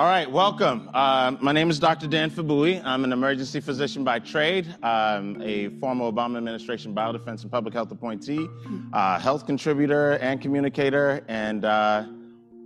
All right, welcome. Uh, my name is Dr. Dan Fagbuyi. I'm an emergency physician by trade, um, a former Obama administration biodefense and public health appointee, uh, health contributor and communicator, and uh,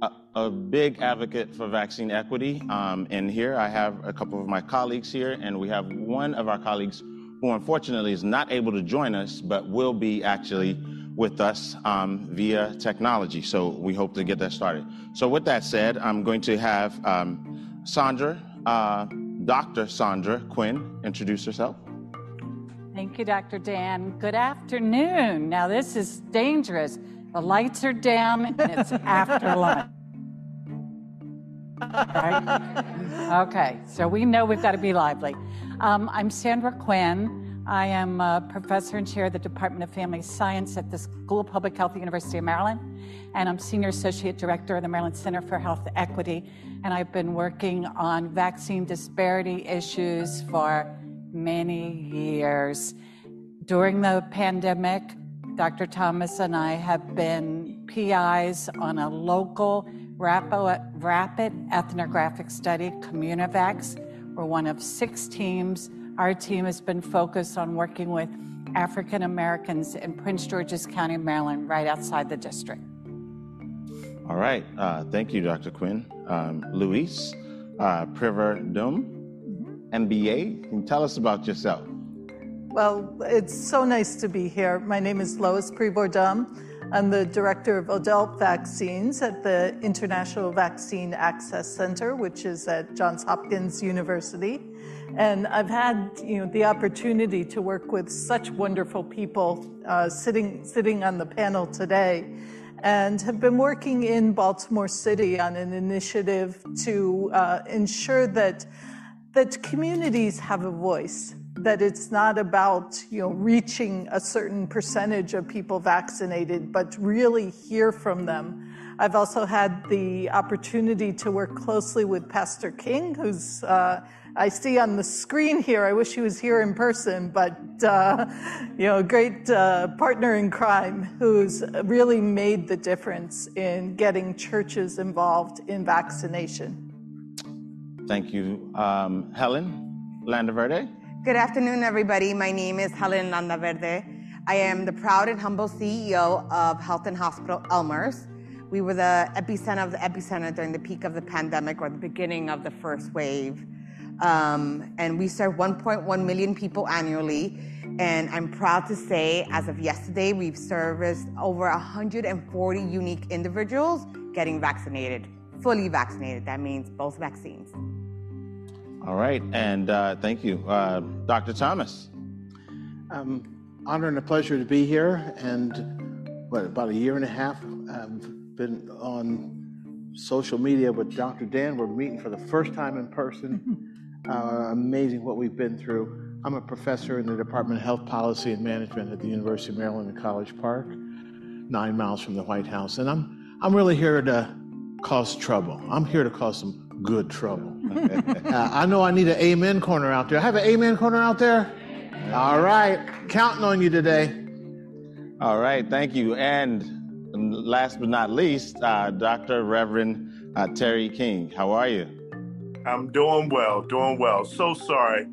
a, a, big advocate for vaccine equity. Um, and here I have a couple of my colleagues here, and we have one of our colleagues who unfortunately is not able to join us, but will be actually with us um, via technology. So we hope to get that started. So with that said, I'm going to have um, Sandra, uh, Dr. Sandra Quinn, introduce herself. Thank you, Dr. Dan. Good afternoon. Now this is dangerous. The lights are down and it's after lunch. Right? Okay, so we know we've got to be lively. Um, I'm Sandra Quinn. I am a professor and chair of the Department of Family Science at the School of Public Health at the University of Maryland. And I'm senior associate director of the Maryland Center for Health Equity. And I've been working on vaccine disparity issues for many years. During the pandemic, Dr. Thomas and I have been PIs on a local rapid ethnographic study, Communivax. We're one of six teams our team has been focused on working with African Americans in Prince George's County, Maryland, right outside the district. All right. Uh, thank you, Dr. Quinn. Um, Lois uh, Privor-Dumm, MBA. Can you tell us about yourself? Well, it's so nice to be here. My name is Lois Privor-Dumm. I'm the director of adult vaccines at the International Vaccine Access Center, which is at Johns Hopkins University. And I've had you know, the opportunity to work with such wonderful people uh, sitting, sitting on the panel today and have been working in Baltimore City on an initiative to uh, ensure that, that communities have a voice, that it's not about you know, reaching a certain percentage of people vaccinated, but really hear from them. I've also had the opportunity to work closely with Pastor King, who's uh, I see on the screen here. I wish he was here in person, but uh, you know, a great uh, partner in crime who's really made the difference in getting churches involved in vaccination. Thank you, um, Helen Landaverde. Good afternoon, everybody. My name is Helen Landaverde. I am the proud and humble CEO of Health and Hospital Elmhurst. We were the epicenter of the epicenter during the peak of the pandemic or the beginning of the first wave. Um, and we serve 1.1 million people annually. And I'm proud to say, as of yesterday, we've serviced over 140 unique individuals getting vaccinated, fully vaccinated. That means both vaccines. All right. And uh, thank you. Uh, Dr. Thomas. Um, honor and a pleasure to be here. And what, about a year and a half, I've been on social media with Dr. Dan. We're meeting for the first time in person. Uh, amazing what we've been through. I'm a professor in the Department of Health Policy and Management at the University of Maryland in College Park, nine miles from the White House. And I'm, I'm really here to cause trouble. I'm here to cause some good trouble. uh, I know I need an amen corner out there. I have an amen corner out there? All right. Counting on you today. All right. Thank you. And last but not least, uh, Dr. Reverend uh, Terry King. How are you? I'm doing well, doing well. So sorry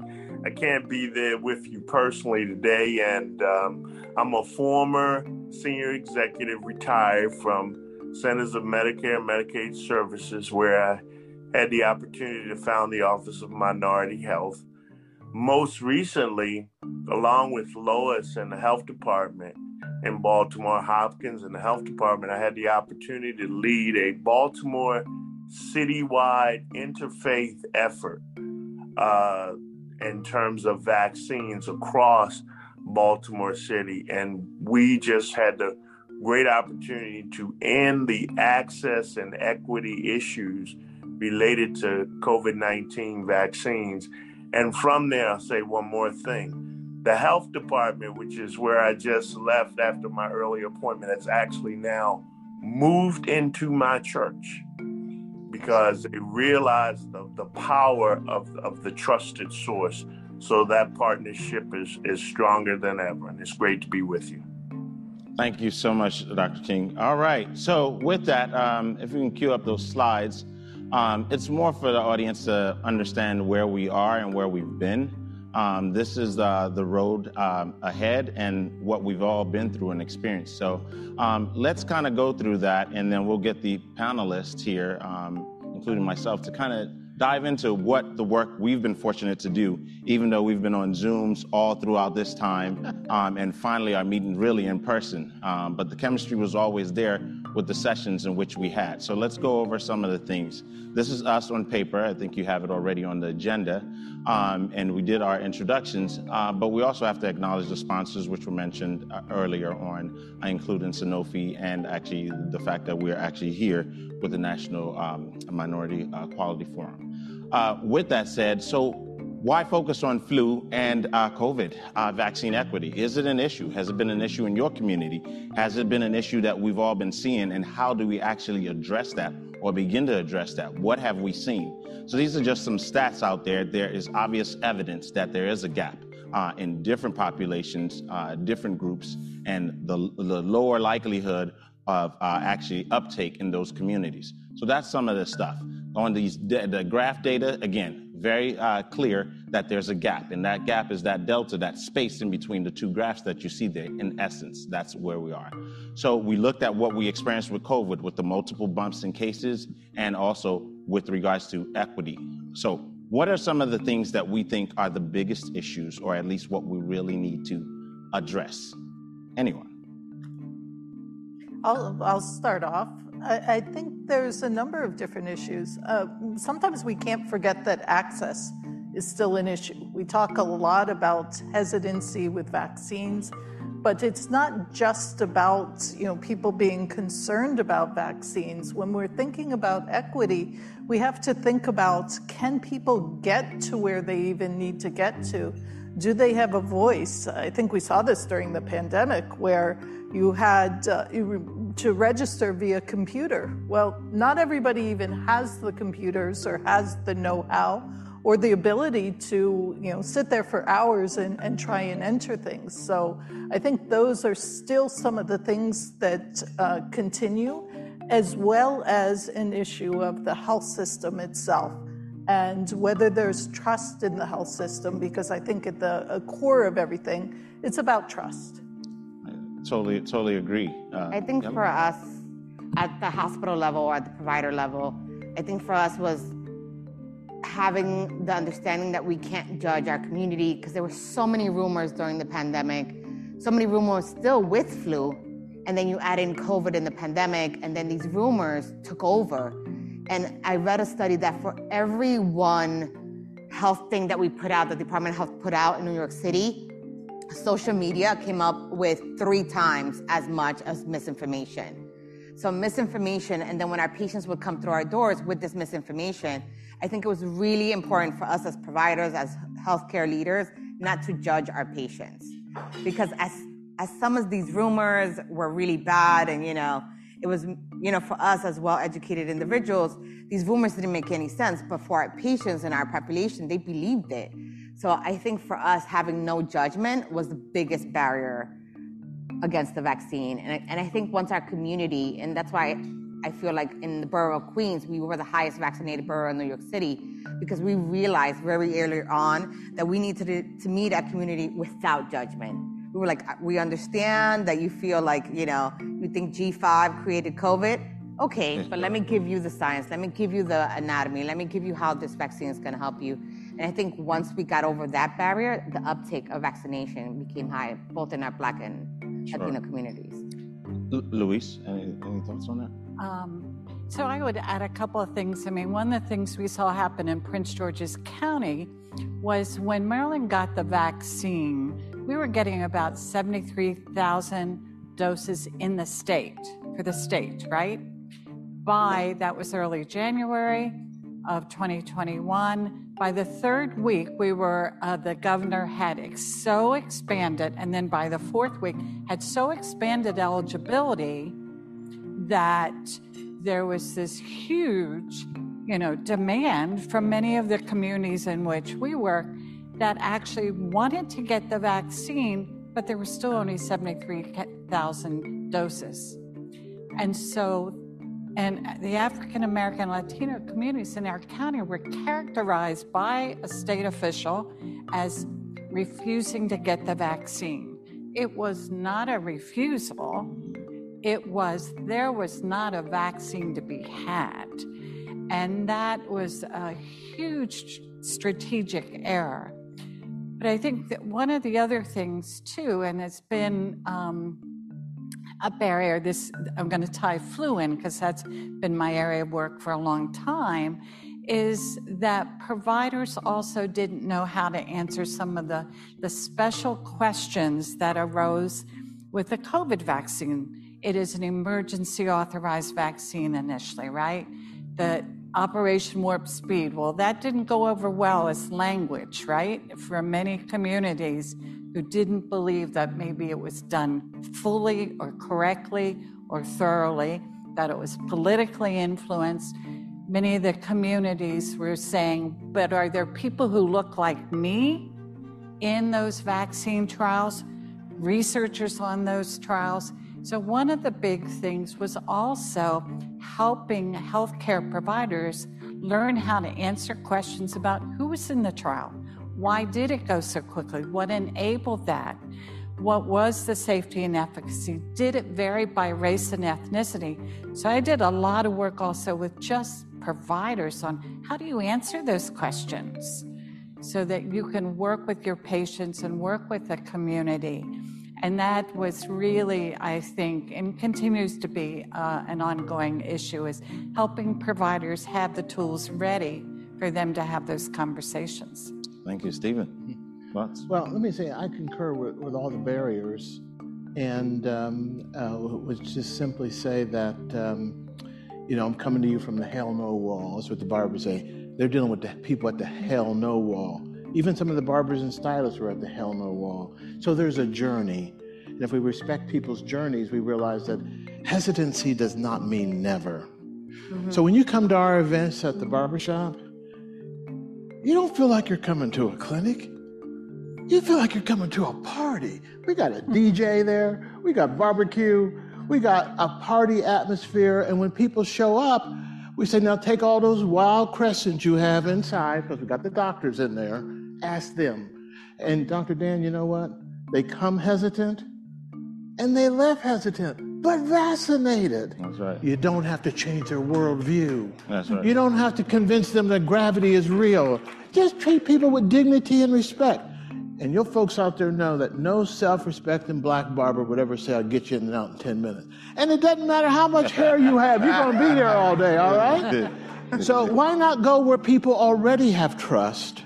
I can't be there with you personally today. And um, I'm a former senior executive retired from Centers of Medicare and Medicaid Services, where I had the opportunity to found the Office of Minority Health. Most recently, along with Lois and the Health Department in Baltimore Hopkins and the Health Department, I had the opportunity to lead a Baltimore citywide interfaith effort uh, in terms of vaccines across Baltimore City. And we just had the great opportunity to end the access and equity issues related to COVID 19 vaccines. And from there, I'll say one more thing. The health department, which is where I just left after my early appointment, has actually now moved into my church because they realize the, the power of, of the trusted source. So that partnership is, is stronger than ever. And it's great to be with you. Thank you so much, Dr. King. All right. So, with that, um, if we can cue up those slides, Um, it's more for the audience to understand where we are and where we've been. Um, this is uh, the road um, ahead and what we've all been through and experienced. So um, let's kind of go through that, and then we'll get the panelists here, um, including myself, to kind of dive into what the work we've been fortunate to do, even though we've been on Zooms all throughout this time, um, and finally are meeting really in person. Um, but the chemistry was always there with the sessions in which we had. So let's go over some of the things. This is us on paper. I think you have it already on the agenda. Um, and we did our introductions, uh, but we also have to acknowledge the sponsors, which were mentioned uh, earlier on, uh, including Sanofi, and actually the fact that we're actually here with the National um, Minority uh, Quality Forum. Uh, with that said, so why focus on flu and uh, COVID uh, vaccine equity? Is it an issue? Has it been an issue in your community? Has it been an issue that we've all been seeing? And how do we actually address that or begin to address that? What have we seen? So these are just some stats out there. There is obvious evidence that there is a gap uh, in different populations, uh, different groups, and the, the lower likelihood of uh, actually uptake in those communities. So that's some of the stuff. On these the graph data, again, very uh, clear that there's a gap, and that gap is that delta, that space in between the two graphs that you see there. In essence, that's where we are. So we looked at what we experienced with COVID, with the multiple bumps in cases, and also with regards to equity. So, what are some of the things that we think are the biggest issues, or at least what we really need to address? Anyone? I'll, I'll start off. I, I think there's a number of different issues. Uh, sometimes we can't forget that access is still an issue. We talk a lot about hesitancy with vaccines, but it's not just about you know people being concerned about vaccines. When we're thinking about equity, we have to think about can people get to where they even need to get to? Do they have a voice? I think we saw this during the pandemic where you had uh, to register via computer. Well, not everybody even has the computers or has the know how or the ability to you know sit there for hours and, and try and enter things. So I think those are still some of the things that uh, continue, as well as an issue of the health system itself and whether there's trust in the health system, because I think at the core of everything, it's about trust. Totally, totally agree. Uh, I think yep. for us, at the hospital level or at the provider level, I think for us was having the understanding that we can't judge our community because there were so many rumors during the pandemic, so many rumors still with flu, and then you add in COVID in the pandemic, and then these rumors took over. And I read a study that for every one health thing that we put out, the Department of Health put out in New York City, social media came up with three times as much as misinformation. So misinformation, and then when our patients would come through our doors with this misinformation, I think it was really important for us as providers, as healthcare leaders, not to judge our patients. Because as, as some of these rumors were really bad and, you know, it was, you know, for us as well-educated individuals, these rumors didn't make any sense, but for our patients and our population, they believed it. So I think for us, having no judgment was the biggest barrier against the vaccine. And I, and I think once our community, and that's why I feel like in the borough of Queens, we were the highest vaccinated borough in New York City because we realized very early on that we needed to, to meet our community without judgment. We were like, we understand that you feel like, you know, you think G5 created COVID. Okay, but let me give you the science. Let me give you the anatomy. Let me give you how this vaccine is going to help you. And I think once we got over that barrier, the uptake of vaccination became high, both in our Black and sure. Latino communities. L- Lois, any, any, thoughts on that? Um, so I would add a couple of things. I mean, one of the things we saw happen in Prince George's County was when Maryland got the vaccine, we were getting about 73,000 doses in the state, for the state, right? By that was early January of 2021 by the third week, we were, uh, the governor had ex- so expanded, and then by the fourth week, had so expanded eligibility that there was this huge, you know, demand from many of the communities in which we work that actually wanted to get the vaccine, but there were still only 73,000 doses. And so And the African American Latino communities in our county were characterized by a state official as refusing to get the vaccine. It was not a refusal, it was there was not a vaccine to be had. And that was a huge strategic error. But I think that one of the other things, too, and it's been um, a barrier, this I'm going to tie flu in because that's been my area of work for a long time, is that providers also didn't know how to answer some of the, the special questions that arose with the COVID vaccine. It is an emergency authorized vaccine initially, right? The Operation Warp Speed. Well, that didn't go over well as language, right? For many communities who didn't believe that maybe it was done fully or correctly or thoroughly, that it was politically influenced. Many of the communities were saying, but are there people who look like me in those vaccine trials, researchers on those trials? So, one of the big things was also helping healthcare providers learn how to answer questions about who was in the trial, why did it go so quickly, what enabled that, what was the safety and efficacy, did it vary by race and ethnicity. So, I did a lot of work also with just providers on how do you answer those questions so that you can work with your patients and work with the community. And that was really, I think, and continues to be uh, an ongoing issue, is helping providers have the tools ready for them to have those conversations. Thank you, Stephen. Thoughts? Well, let me say I concur with, with all the barriers, and um, uh, would just simply say that um, you know I'm coming to you from the hell no wall. That's what the barbers say. They're dealing with the people at the hell no wall. Even some of the barbers and stylists were at the hell no wall. So there's a journey. And if we respect people's journeys, we realize that hesitancy does not mean never. Mm-hmm. So when you come to our events at the barbershop, you don't feel like you're coming to a clinic. You feel like you're coming to a party. We got a DJ there, we got barbecue, we got a party atmosphere. And when people show up, we say, now take all those wild crescents you have inside, because we got the doctors in there, ask them. And Dr. Dan, you know what? They come hesitant and they left hesitant, but vaccinated. That's right. You don't have to change their worldview. That's right. You don't have to convince them that gravity is real. Just treat people with dignity and respect. And your folks out there know that no self-respecting black barber would ever say, I'll get you in and out in 10 minutes. And it doesn't matter how much hair you have, you're going to be there all day, all right? so why not go where people already have trust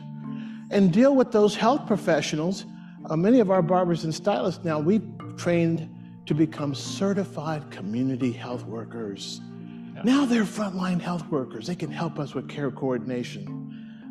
and deal with those health professionals? Uh, many of our barbers and stylists now, we've trained to become certified community health workers. Yeah. Now they're frontline health workers. They can help us with care coordination.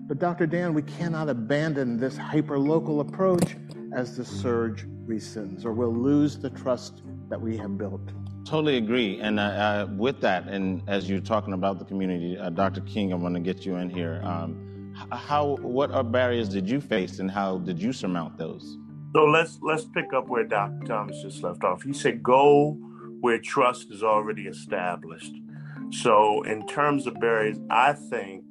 But Dr. Dan, we cannot abandon this hyper-local approach as the surge rescinds, or we'll lose the trust that we have built. Totally agree. And uh, uh, with that, and as you're talking about the community, uh, Dr. King, I want to get you in here. Um, how, what are barriers did you face, and how did you surmount those? So let's let's pick up where Dr. Thomas just left off. He said, "Go where trust is already established." So, in terms of barriers, I think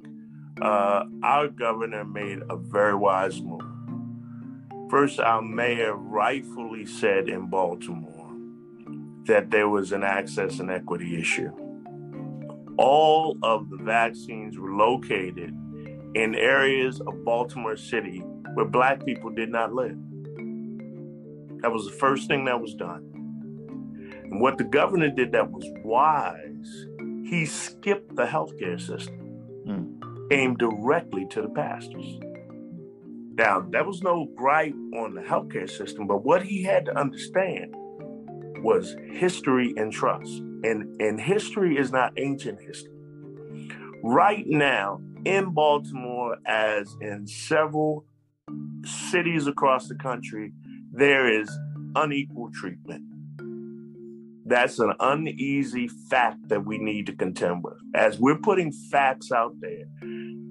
uh, our governor made a very wise move. First, our mayor rightfully said in Baltimore that there was an access and equity issue. All of the vaccines were located in areas of Baltimore City where Black people did not live. That was the first thing that was done. And what the governor did that was wise, he skipped the healthcare system hmm. came directly to the pastors. Now, there was no gripe on the healthcare system, but what he had to understand was history and trust. And, and history is not ancient history. Right now, in Baltimore, as in several cities across the country, there is unequal treatment. That's an uneasy fact that we need to contend with. As we're putting facts out there,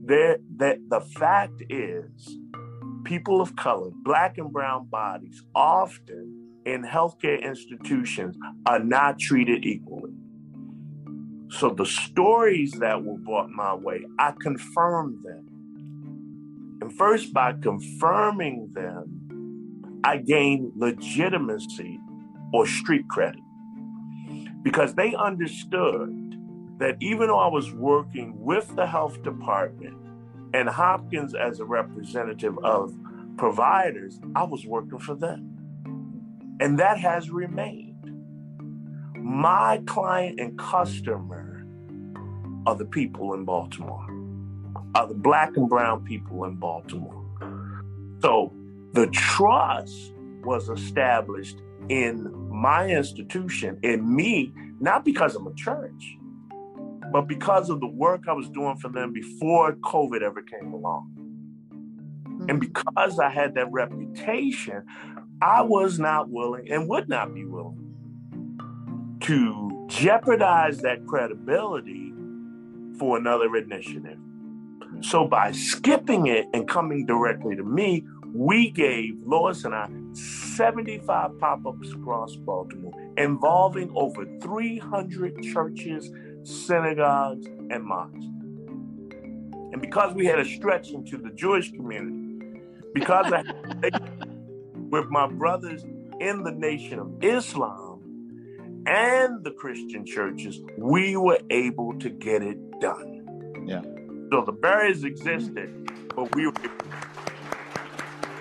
there that the fact is people of color, black and brown bodies, often in healthcare institutions are not treated equally. So the stories that were brought my way, I confirmed them. And first, by confirming them, I gained legitimacy or street credit because they understood that even though I was working with the health department and Hopkins as a representative of providers, I was working for them. And that has remained. My client and customer are the people in Baltimore, are the black and brown people in Baltimore. So the trust was established in my institution, in me, not because I'm a church, but because of the work I was doing for them before COVID ever came along. And mm-hmm. because I had that reputation, I was not willing and would not be willing to jeopardize that credibility for another initiative. So by skipping it and coming directly to me, we gave Lois and I 75 pop ups across Baltimore involving over 300 churches, synagogues, and mosques. And because we had a stretch into the Jewish community, because I with my brothers in the Nation of Islam and the Christian churches, we were able to get it done. Yeah. So the barriers existed, but we were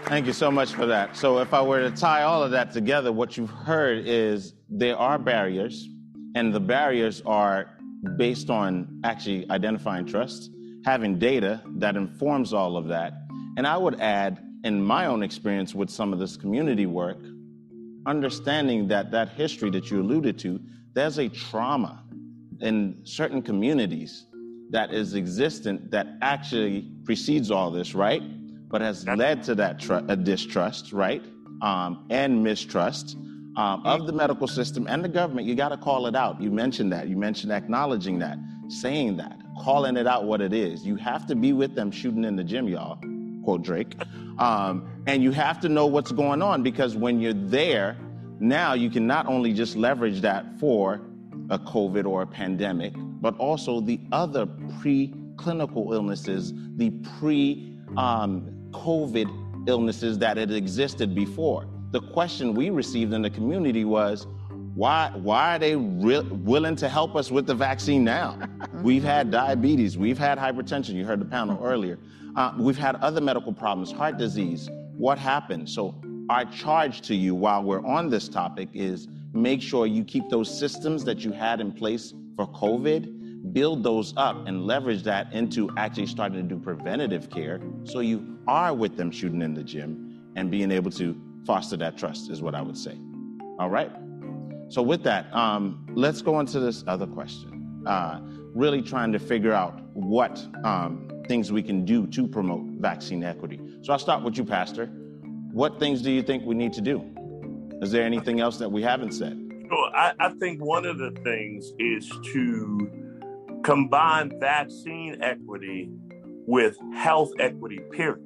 Thank you so much for that. So, if I were to tie all of that together, what you've heard is there are barriers, and the barriers are based on actually identifying trust, having data that informs all of that. And I would add, in my own experience with some of this community work, understanding that that history that you alluded to, there's a trauma in certain communities that is existent that actually precedes all this, right? but has led to that tr- distrust, right? Um, and mistrust um, of the medical system and the government. You got to call it out. You mentioned that. You mentioned acknowledging that, saying that, calling it out what it is. You have to be with them shooting in the gym, y'all, quote Drake. Um, and you have to know what's going on because when you're there, now you can not only just leverage that for a COVID or a pandemic, but also the other pre-clinical illnesses, the pre um, COVID illnesses that had existed before. The question we received in the community was, why, why are they re- willing to help us with the vaccine now? we've had diabetes, we've had hypertension, you heard the panel earlier. Uh, we've had other medical problems, heart disease. What happened? So, our charge to you while we're on this topic is make sure you keep those systems that you had in place for COVID build those up and leverage that into actually starting to do preventative care so you are with them shooting in the gym and being able to foster that trust is what I would say. All right. So with that, um, let's go into this other question. Uh, really trying to figure out what um, things we can do to promote vaccine equity. So I'll start with you, Pastor. What things do you think we need to do? Is there anything else that we haven't said? Well, I, I think one of the things is to combine vaccine equity with health equity, period.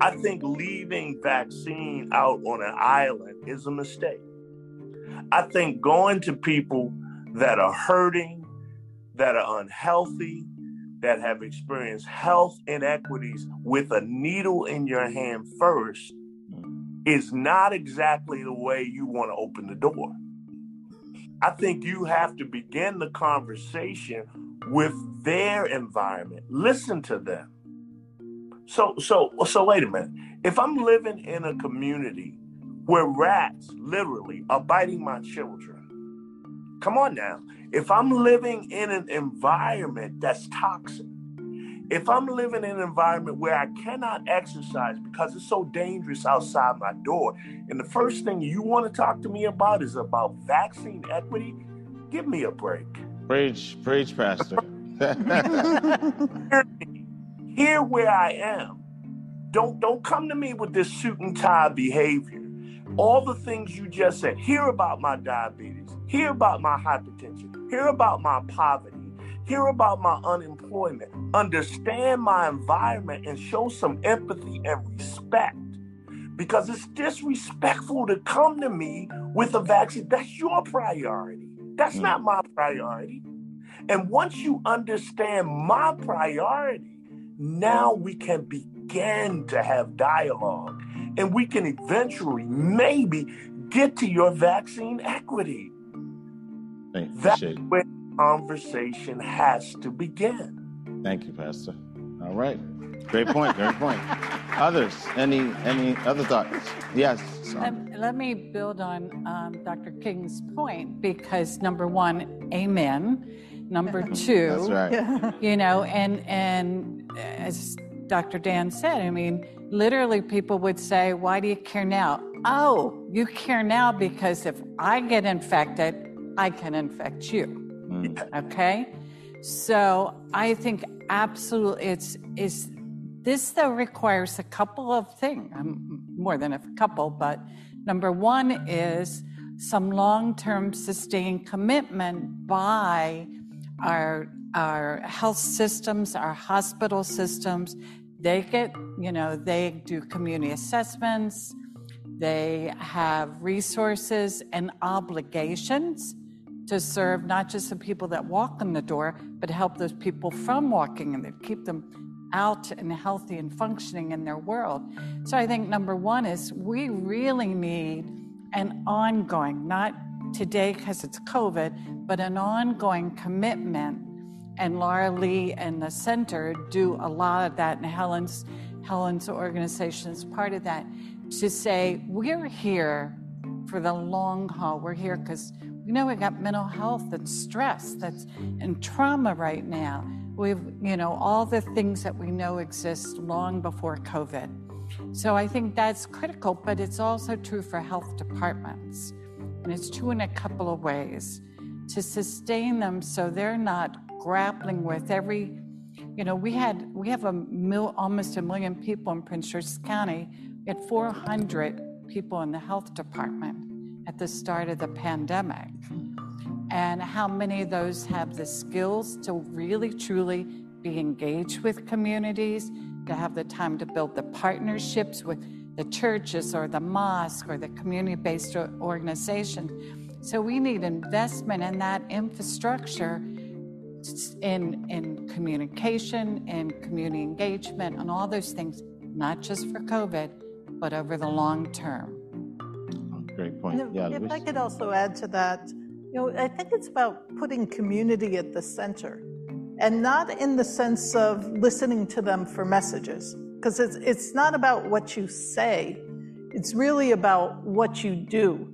I think leaving vaccine out on an island is a mistake. I think going to people that are hurting, that are unhealthy, that have experienced health inequities with a needle in your hand first is not exactly the way you want to open the door. I think you have to begin the conversation with their environment. Listen to them. So so so wait a minute. If I'm living in a community where rats literally are biting my children. Come on now. If I'm living in an environment that's toxic, if I'm living in an environment where I cannot exercise because it's so dangerous outside my door, and the first thing you want to talk to me about is about vaccine equity, give me a break. Preach, preach, Pastor. Here where I am. Don't don't come to me with this suit and tie behavior. All the things you just said. Hear about my diabetes. Hear about my hypertension. Hear about my poverty hear about my unemployment, understand my environment, and show some empathy and respect. Because it's disrespectful to come to me with a vaccine. That's your priority. That's mm. not my priority. And once you understand my priority, now we can begin to have dialogue and we can eventually maybe get to your vaccine equity. That's where conversation has to begin. Thank you, Pastor. All right. Great point. Great point. Others? Any any other thoughts? Yes. Let, let, me build on um, Dr. King's point because number one, amen. Number two, right. you know, and and as Dr. Dan said, I mean, literally people would say, "Why do you care now?" Oh, you care now because if I get infected, I can infect you. Mm. Okay, so I think absolutely it's is this, though, requires a couple of things, um, more than a couple, but number one is some long term sustained commitment by our, our health systems, our hospital systems. They get, you know, they do community assessments, they have resources and obligations to serve not just the people that walk in the door, but help those people from walking in there, keep them out and healthy and functioning in their world. So I think number one is we really need an ongoing, not today because it's COVID, but an ongoing commitment. And Laura Lee and the center do a lot of that, and Helen's Helen's organization is part of that. To say we're here for the long haul. We're here because we know we got mental health and stress that's and trauma right now. We've, you know, all the things that we know exist long before COVID. So I think that's critical, but it's also true for health departments. And it's true in a couple of ways to sustain them so they're not grappling with every, you know, we had, we have a mil, almost a million people in Prince George's County. Had 400 people in the health department at the start of the pandemic and how many of those have the skills to really truly be engaged with communities, to have the time to build the partnerships with the churches or the mosque or the community based organization. So we need investment in that infrastructure in, in communication, in community engagement, and all those things, not just for COVID, but over the long term. Great point. Yeah, if I could also add to that, you know, I think it's about putting community at the center and not in the sense of listening to them for messages, because it's, it's not about what you say, it's really about what you do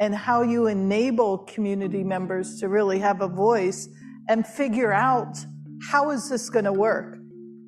and how you enable community members to really have a voice and figure out how is this going to work.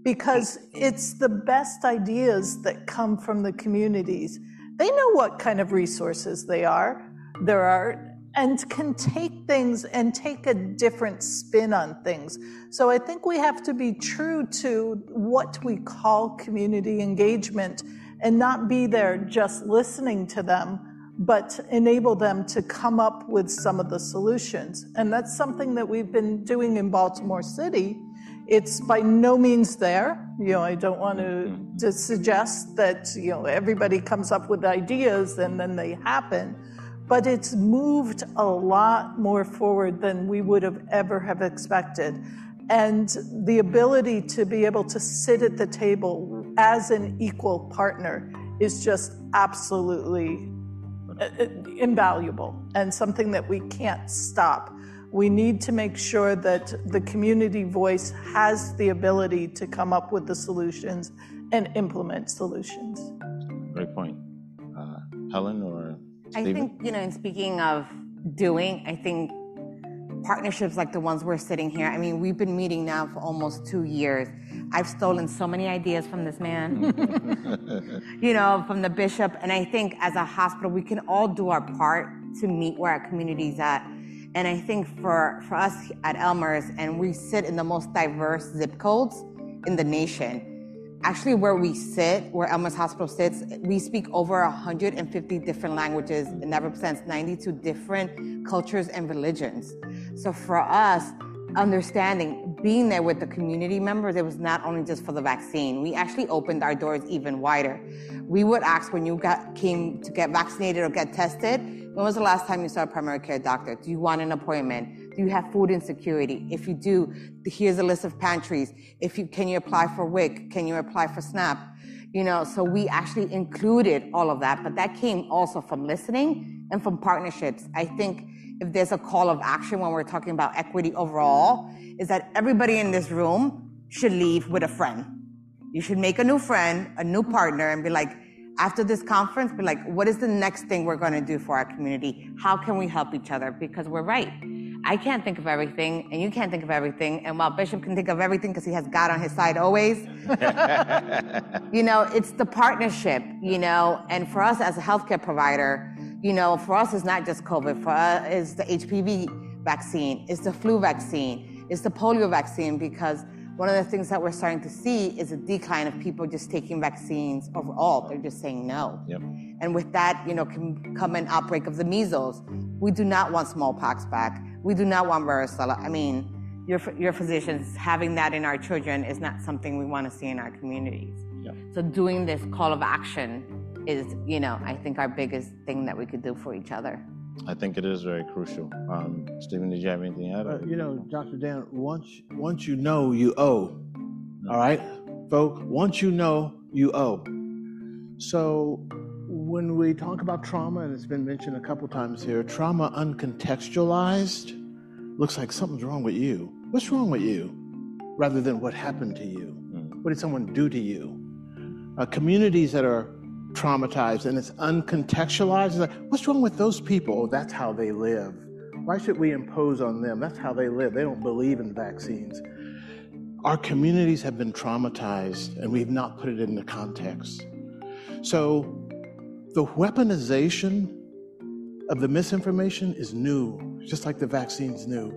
Because it's the best ideas that come from the communities they know what kind of resources they are there are and can take things and take a different spin on things. So I think we have to be true to what we call community engagement and not be there just listening to them, but enable them to come up with some of the solutions. And that's something that we've been doing in Baltimore City. It's by no means there. You know, I don't want to, to suggest that, you know, everybody comes up with ideas and then they happen but it's moved a lot more forward than we would have ever have expected. And the ability to be able to sit at the table as an equal partner is just absolutely uh, uh, invaluable and something that we can't stop. We need to make sure that the community voice has the ability to come up with the solutions and implement solutions. Great point. Uh, Helen or I think, you know, in speaking of doing, I think partnerships like the ones we're sitting here, I mean, we've been meeting now for almost two years. I've stolen so many ideas from this man, you know, from the bishop. And I think as a hospital, we can all do our part to meet where our community's at. And I think for, for us at Elmhurst, and we sit in the most diverse zip codes in the nation, actually where we sit, where Elmhurst Hospital sits, we speak over 150 different languages and that represents 92 different cultures and religions. So for us, understanding being there with the community members, it was not only just for the vaccine. We actually opened our doors even wider. We would ask when you got came to get vaccinated or get tested, When was the last time you saw a primary care doctor? Do you want an appointment? Do you have food insecurity? If you do, here's a list of pantries. If you can you apply for WIC? Can you apply for SNAP? You know, so we actually included all of that, but that came also from listening and from partnerships. I think if there's a call of action when we're talking about equity overall, is that everybody in this room should leave with a friend. You should make a new friend, a new partner, and be like, after this conference, be like, what is the next thing we're going to do for our community? How can we help each other? Because we're right. I can't think of everything, and you can't think of everything. And while Bishop can think of everything because he has God on his side always, you know, it's the partnership, you know. And for us as a healthcare provider, you know, for us, it's not just COVID. For us, it's the HPV vaccine, it's the flu vaccine, it's the polio vaccine, because one of the things that we're starting to see is a decline of people just taking vaccines overall. They're just saying no. Yep. And with that, you know, can come an outbreak of the measles. We do not want smallpox back. We do not want varicella. I mean, your, your physicians having that in our children is not something we want to see in our communities. Yep. So doing this call of action is, you know, I think our biggest thing that we could do for each other. I think it is very crucial. Um, Stephen, did you have anything to add? Uh, you know, Dr. Dan, once once you know, you owe. All right, folks. Once you know, you owe. So when we talk about trauma, and it's been mentioned a couple times here, trauma uncontextualized looks like something's wrong with you. What's wrong with you? Rather than what happened to you. What did someone do to you? Uh, communities that are traumatized and it's uncontextualized. It's like, what's wrong with those people? Oh, that's how they live. Why should we impose on them? That's how they live. They don't believe in vaccines. Our communities have been traumatized and we've not put it into context. So the weaponization of the misinformation is new, just like the vaccine's new.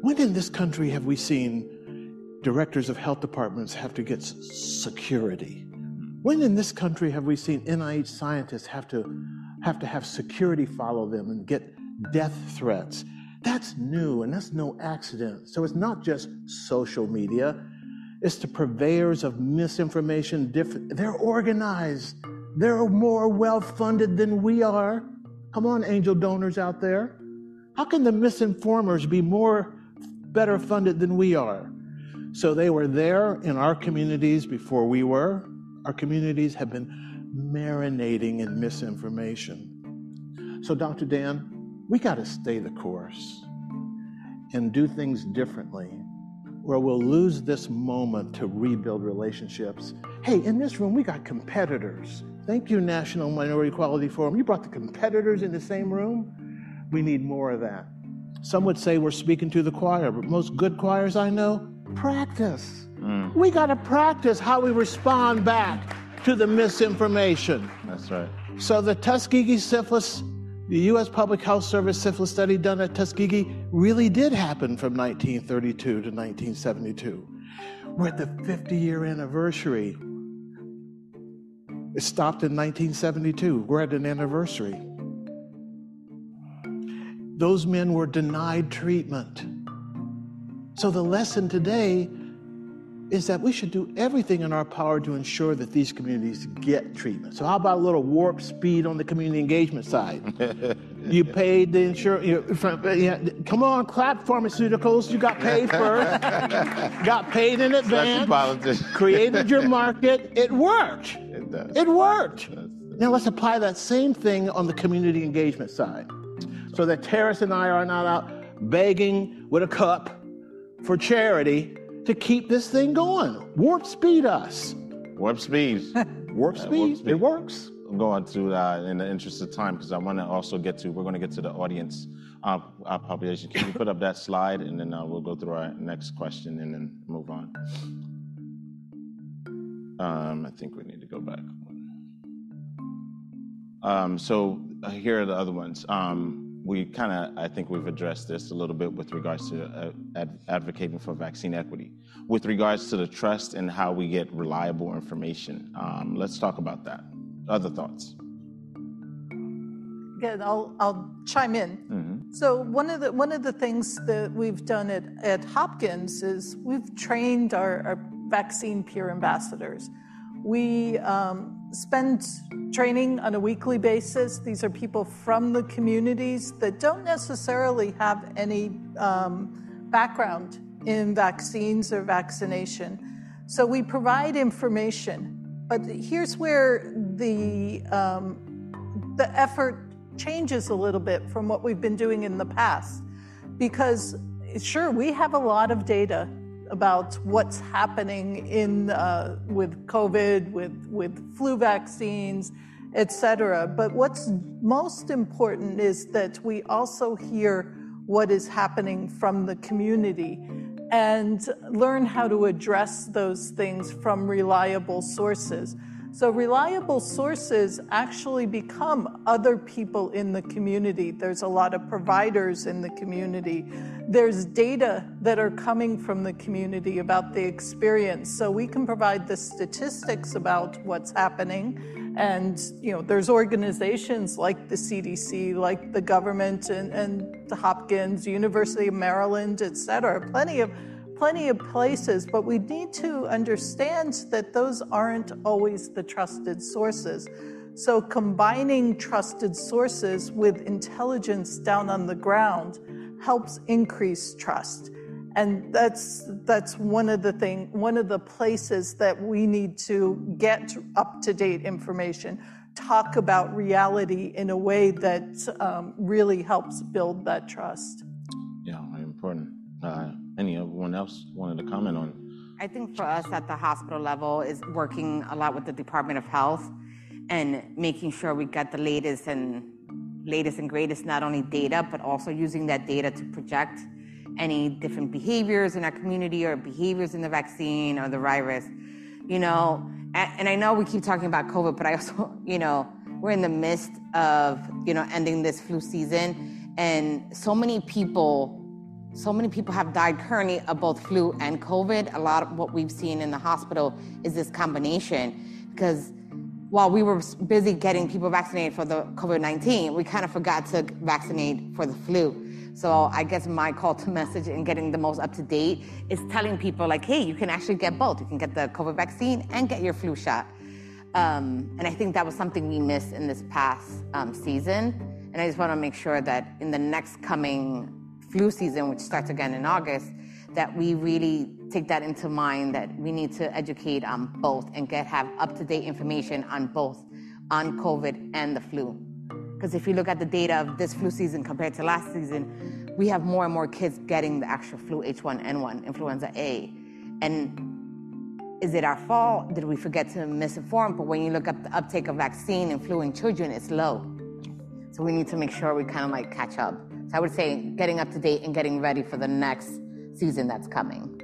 When in this country have we seen directors of health departments have to get security? When in this country have we seen NIH scientists have to have to have security follow them and get death threats? That's new and that's no accident. So it's not just social media. It's the purveyors of misinformation. Different, they're organized. They're more well funded than we are. Come on, angel donors out there. How can the misinformers be more better funded than we are? So they were there in our communities before we were. Our communities have been marinating in misinformation. So, Dr. Dan, we got to stay the course and do things differently, or we'll lose this moment to rebuild relationships. Hey, in this room, we got competitors. Thank you, National Minority Quality Forum. You brought the competitors in the same room. We need more of that. Some would say we're speaking to the choir, but most good choirs I know practice. Mm. We got to practice how we respond back to the misinformation. That's right. So the Tuskegee syphilis, the U.S. Public Health Service syphilis study done at Tuskegee really did happen from 1932 to 1972. We're at the 50 year anniversary. It stopped in 1972. We're at an anniversary. Those men were denied treatment. So the lesson today is that we should do everything in our power to ensure that these communities get treatment. So, how about a little warp speed on the community engagement side? you paid the insurance. You, come on, clap pharmaceuticals. You got paid first. got paid in advance. created your market. It worked. It does. It worked. It now let's apply that same thing on the community engagement side, so that Terry and I are not out begging with a cup for charity to keep this thing going. Warp speed us. Warp speed. warp, speed. Uh, warp speed. It works. I'm going to, uh, in the interest of time, because I want to also get to, we're going to get to the audience uh, our population. Can you put up that slide and then uh, we'll go through our next question and then move on. Um, I think we need to go back. Um, so uh, here are the other ones. Um, we kind of, I think we've addressed this a little bit with regards to uh, ad- advocating for vaccine equity. With regards to the trust and how we get reliable information, um, let's talk about that. Other thoughts? Again, I'll, I'll chime in. Mm-hmm. So one of the one of the things that we've done at, at Hopkins is we've trained our, our vaccine peer ambassadors. We um, spend training on a weekly basis. These are people from the communities that don't necessarily have any um, background in vaccines or vaccination. So we provide information. But here's where the, um, the effort changes a little bit from what we've been doing in the past. Because, sure, we have a lot of data about what's happening in, uh, with COVID, with, with flu vaccines, et cetera. But what's most important is that we also hear what is happening from the community and learn how to address those things from reliable sources. So, reliable sources actually become other people in the community. There's a lot of providers in the community. There's data that are coming from the community about the experience. So, we can provide the statistics about what's happening. And, you know, there's organizations like the CDC, like the government and, and the Hopkins, University of Maryland, et cetera, plenty of plenty of places, but we need to understand that those aren't always the trusted sources. So, combining trusted sources with intelligence down on the ground helps increase trust. And that's, that's one of the thing, one of the places that we need to get up to date information, talk about reality in a way that um, really helps build that trust. Anyone else wanted to comment on? I think for us at the hospital level is working a lot with the Department of Health and making sure we got the latest and latest and greatest not only data but also using that data to project any different behaviors in our community or behaviors in the vaccine or the virus. You know, and I know we keep talking about COVID, but I also, you know, we're in the midst of, you know, ending this flu season and so many people so many people have died currently of both flu and COVID. A lot of what we've seen in the hospital is this combination because while we were busy getting people vaccinated for the COVID 19, we kind of forgot to vaccinate for the flu. So I guess my call to message and getting the most up to date is telling people like, hey, you can actually get both. You can get the COVID vaccine and get your flu shot. Um, and I think that was something we missed in this past um, season. And I just want to make sure that in the next coming flu season, which starts again in August, that we really take that into mind that we need to educate on both and get have up-to-date information on both on COVID and the flu. Because if you look at the data of this flu season compared to last season, we have more and more kids getting the actual flu H1N1, influenza A. And is it our fault? Did we forget to misinform? But when you look at the uptake of vaccine and flu in children, it's low. So we need to make sure we kind of like catch up. So I would say getting up to date and getting ready for the next season that's coming.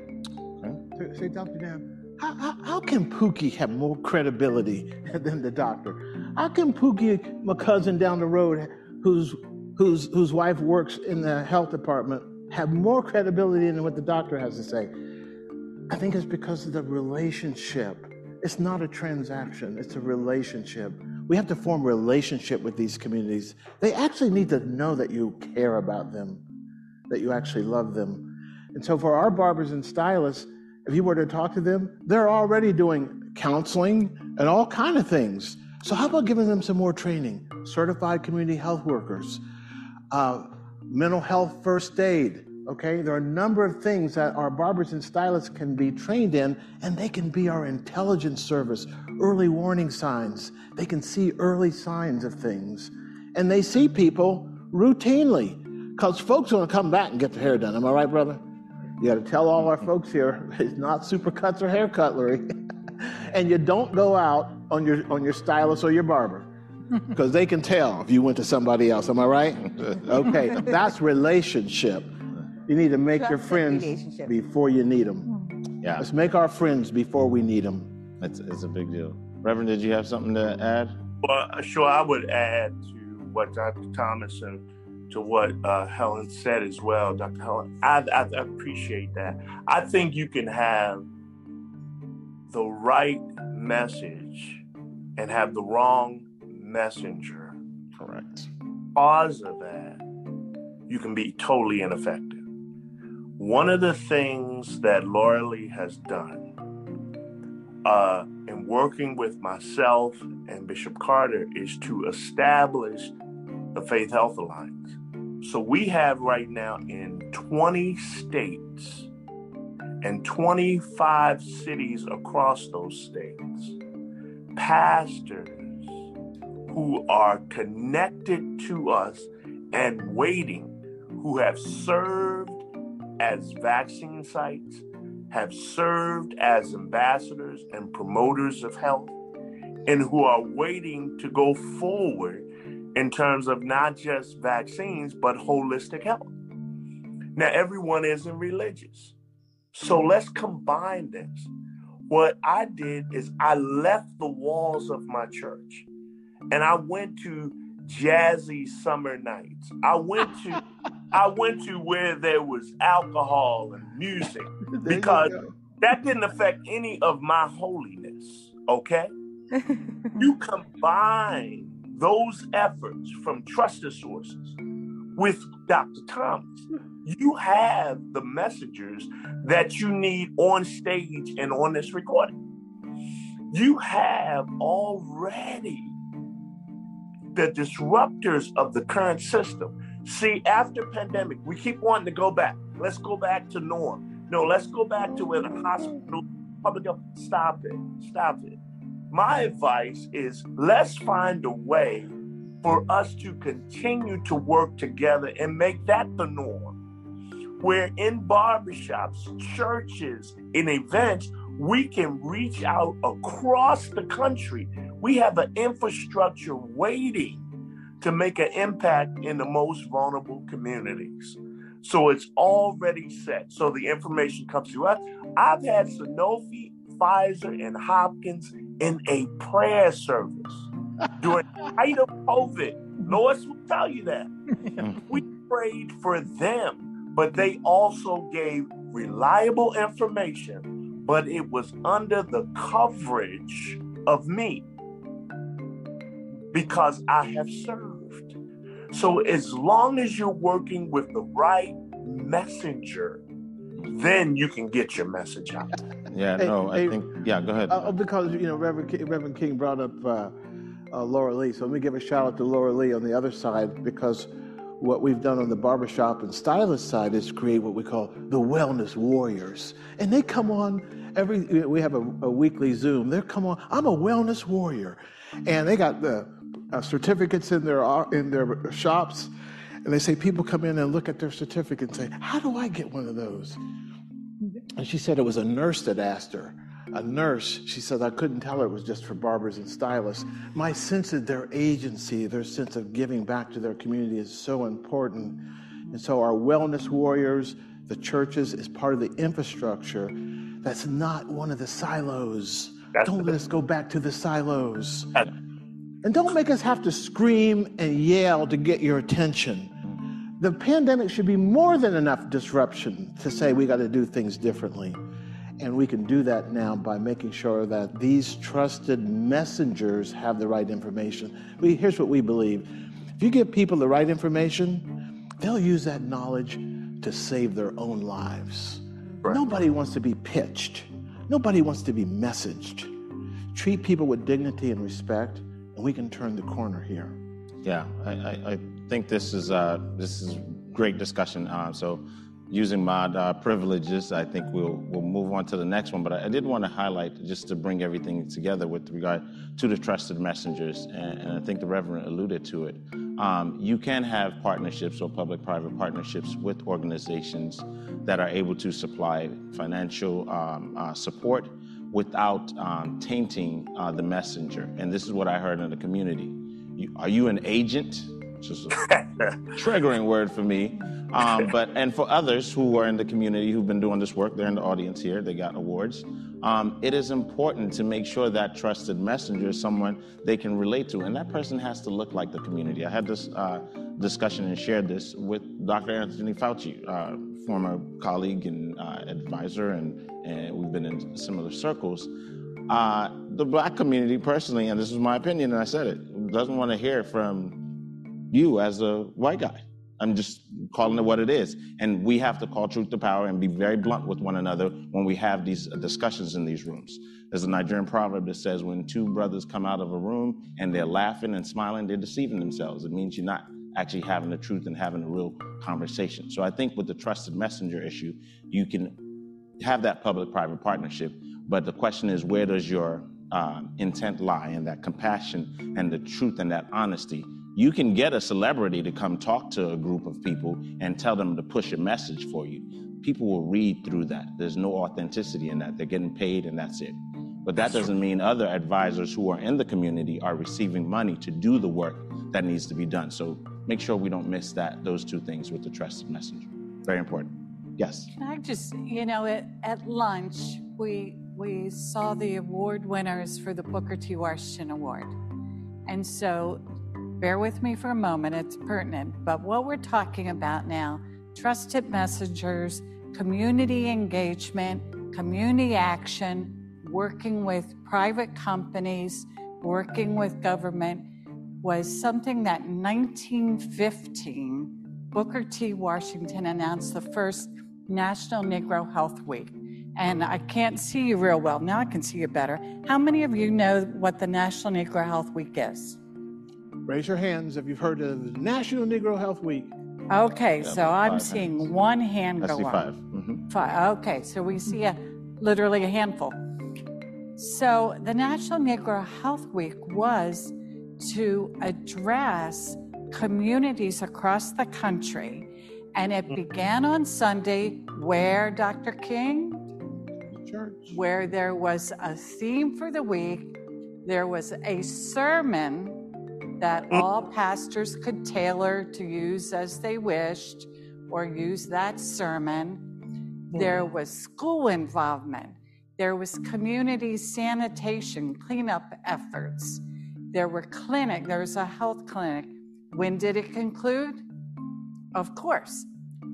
Okay. Say, Dr. Dan, how, how, how, can Pookie have more credibility than the doctor? How can Pookie, my cousin down the road, whose, whose, whose wife works in the health department, have more credibility than what the doctor has to say? I think it's because of the relationship. It's not a transaction, it's a relationship. We have to form relationship with these communities. They actually need to know that you care about them, that you actually love them. And so for our barbers and stylists, if you were to talk to them, they're already doing counseling and all kind of things. So how about giving them some more training? Certified community health workers, uh, mental health first aid, Okay, there are a number of things that our barbers and stylists can be trained in, and they can be our intelligence service, early warning signs. They can see early signs of things. And they see people routinely because folks want to come back and get their hair done. Am I right, brother? You got to tell all our folks here it's not supercuts or Hair Cuttery. and you don't go out on your, on your stylist or your barber because they can tell if you went to somebody else. Am I right? okay, that's relationship. You need to make Trust your friends before you need them. Yeah. Let's make our friends before we need them. It's, it's a big deal. Reverend, did you have something to add? Well, uh, sure. I would add to what Dr. Thomas and to what uh, Helen said as well, Dr. Helen. I, I appreciate that. I think you can have the right message and have the wrong messenger. Correct. Cause of that, you can be totally ineffective. One of the things that Laura Lee has done uh, and working with myself and Bishop Carter is to establish the Faith Health Alliance. So we have right now in 20 states and 25 cities across those states pastors who are connected to us and waiting, who have served as vaccine sites, have served as ambassadors and promoters of health, and who are waiting to go forward in terms of not just vaccines, but holistic health. Now, everyone isn't religious. So let's combine this. What I did is I left the walls of my church and I went to jazzy summer nights. I went to I went to where there was alcohol and music because that didn't affect any of my holiness, okay? you combine those efforts from trusted sources with Dr. Thomas. You have the messengers that you need on stage and on this recording. You have already the disruptors of the current system. See, after pandemic, we keep wanting to go back. Let's go back to norm. No, let's go back to where the hospital, public health. Stop it. Stop it. My advice is let's find a way for us to continue to work together and make that the norm. Where in barbershops, churches, in events, we can reach out across the country we have an infrastructure waiting to make an impact in the most vulnerable communities. So it's already set. So the information comes to us. I've had Sanofi, Pfizer, and Hopkins in a prayer service during the height of COVID. Lois will tell you that. we prayed for them, but they also gave reliable information, but it was under the coverage of me because I have served. So as long as you're working with the right messenger, then you can get your message out. Yeah, Hey, no, hey, I think, yeah, go ahead. Uh, because you know Reverend King, Reverend King brought up uh, uh, Laura Lee, so let me give a shout out to Laura Lee on the other side because what we've done on the barbershop and stylist side is create what we call the wellness warriors, and they come on every. We have a, a weekly Zoom. They come on. I'm a wellness warrior, and they got the uh, certificates in their in their shops, and they say people come in and look at their certificate and say, "How do I get one of those?" And she said it was a nurse that asked her. A nurse, she said, I couldn't tell her it was just for barbers and stylists. My sense of their agency, their sense of giving back to their community is so important. And so, our wellness warriors, the churches, is part of the infrastructure that's not one of the silos. That's don't the- let us go back to the silos. That's- And don't make us have to scream and yell to get your attention. The pandemic should be more than enough disruption to say we got to do things differently. And we can do that now by making sure that these trusted messengers have the right information. We, here's what we believe if you give people the right information, they'll use that knowledge to save their own lives. Nobody wants to be pitched, nobody wants to be messaged. Treat people with dignity and respect, and we can turn the corner here. Yeah, I, I, I think this is uh, this is great discussion. Uh, so, using my uh, privileges, I think we'll we'll move on to the next one. But I, I did want to highlight just to bring everything together with regard to the trusted messengers, and, and I think the Reverend alluded to it. Um, you can have partnerships or public-private partnerships with organizations that are able to supply financial um, uh, support without um, tainting uh, the messenger. And this is what I heard in the community. You, are you an agent? Which is a triggering word for me. Um, but and for others who are in the community who've been doing this work, they're in the audience here. They got awards. Um, it is important to make sure that trusted messenger is someone they can relate to, and that person has to look like the community. I had this uh, discussion and shared this with Dr. Anthony Fauci, uh, former colleague and uh, advisor, and, and we've been in similar circles. Uh, the black community, personally, and this is my opinion, and I said it, doesn't want to hear from you as a white guy. I'm just calling it what it is. And we have to call truth to power and be very blunt with one another when we have these discussions in these rooms. There's a Nigerian proverb that says when two brothers come out of a room and they're laughing and smiling, they're deceiving themselves. It means you're not actually having the truth and having a real conversation. So I think with the trusted messenger issue, you can have that public private partnership. But the question is, where does your um, intent lie in that compassion and the truth and that honesty? You can get a celebrity to come talk to a group of people and tell them to push a message for you. People will read through that. There's no authenticity in that. They're getting paid and that's it. But that doesn't mean other advisors who are in the community are receiving money to do the work that needs to be done. So make sure we don't miss that those two things with the trusted messenger. Very important. Yes. Can I just, you know, at, at lunch we we saw the award winners for the Booker T. Washington Award. And so bear with me for a moment, it's pertinent. But what we're talking about now, trusted messengers, community engagement, community action, working with private companies, working with government, was something that in 1915, Booker T. Washington announced the first National Negro Health Week. And I can't see you real well. Now I can see you better. How many of you know what the National Negro Health Week is? Raise your hands if you've heard of National Negro Health Week. Okay, yeah, so I'm seeing hands. one hand I go see up. 5 mm-hmm. Five. Okay, so we see a literally a handful. So, the National Negro Health Week was to address communities across the country. And it began on Sunday where, Dr. King? Church. Where there was a theme for the week, there was a sermon that mm. all pastors could tailor to use as they wished or use that sermon. There was school involvement. There was community sanitation, cleanup efforts. There were clinic, there was a health clinic. When did it conclude? Of course,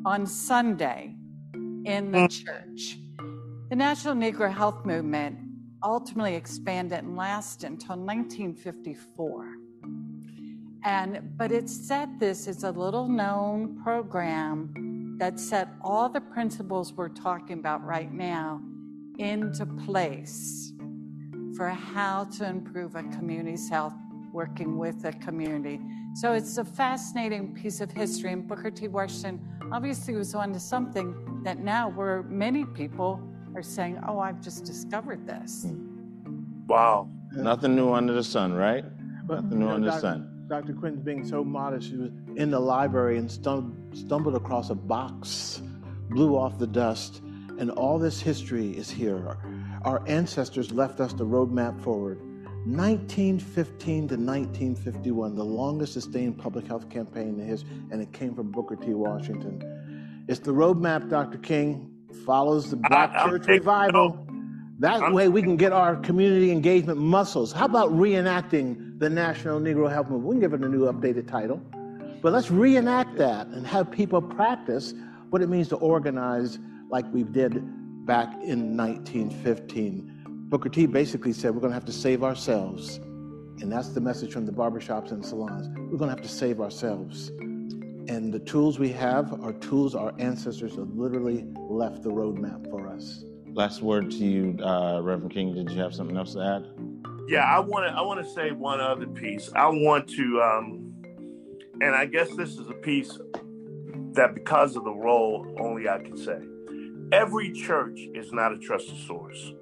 on Sunday in the mm. church. The National Negro Health Movement ultimately expanded and lasted until 1954. And but it set this as a little known program that set all the principles we're talking about right now into place for how to improve a community's health working with the community. So it's a fascinating piece of history. And Booker T. Washington obviously was onto something that now where many people are saying, oh, I've just discovered this. Wow. Nothing new under the sun, right? But, Nothing new you under the sun. Dr. Quinn's being so modest. She was in the library and stum- stumbled across a box, blew off the dust, and all this history is here. Our ancestors left us the roadmap forward. 1915 to 1951, the longest sustained public health campaign in history, and it came from Booker T. Washington. It's the roadmap, Dr. King, follows the Black I- Church revival. That I'm- way we can get our community engagement muscles. How about reenacting the National Negro Health Movement? We can give it a new updated title. But let's reenact that and have people practice what it means to organize like we did back in 1915. Booker T basically said we're going to have to save ourselves. And that's the message from the barbershops and salons. We're going to have to save ourselves. And the tools we have are tools our ancestors have literally left the roadmap for us. Last word to you, uh, Reverend King. Did you have something else to add? Yeah, I want to. I want to say one other piece. I want to, um, and I guess this is a piece that, because of the role, only I can say. Every church is not a trusted source.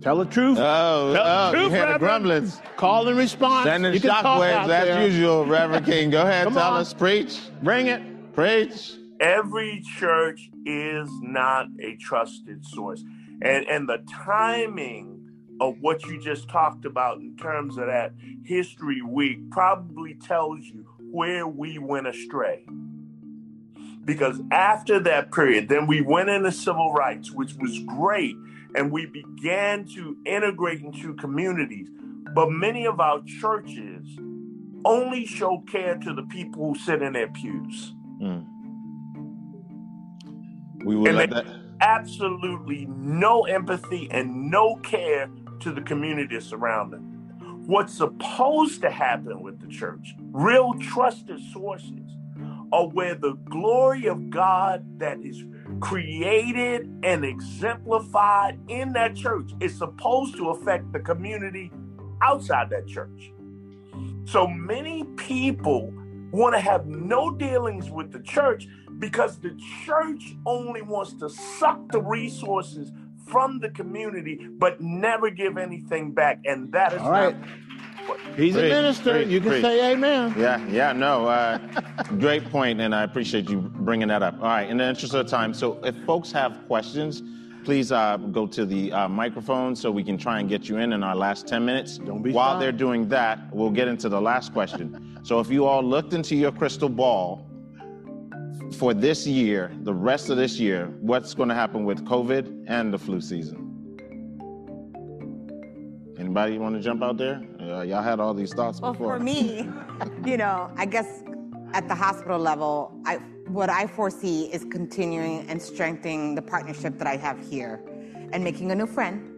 Tell the truth. Oh, Tell the oh you truth, hear the Reverend. grumblings. Call and response. Sending You shockwaves as there. usual, Reverend King. Go ahead, Come tell on. us, preach, Bring it. preach. Every church is not a trusted source, and and the timing of what you just talked about in terms of that history week probably tells you where we went astray. Because after that period, then we went into civil rights, which was great, and we began to integrate into communities. But many of our churches only show care to the people who sit in their pews. Mm. We let they- that. Absolutely no empathy and no care to the community surrounding. What's supposed to happen with the church, real trusted sources, are where the glory of God that is created and exemplified in that church is supposed to affect the community outside that church. So many people want to have no dealings with the church because the church only wants to suck the resources from the community but never give anything back and that is All right. not He's Great, a minister. great, you can great. say amen. Yeah, yeah, no, uh, great point, and I appreciate you bringing that up. All right, in the interest of time, so if folks have questions, please uh, go to the uh, microphone so we can try and get you in in our last 10 minutes. Don't be While shy. they're doing that, we'll get into the last question. so if you all looked into your crystal ball for this year, the rest of this year, what's going to happen with COVID and the flu season? Anybody want to jump out there? Uh, y'all had all these thoughts Well, before. for me, you know, I guess at the hospital level, I what I foresee is continuing and strengthening the partnership that I have here, and making a new friend.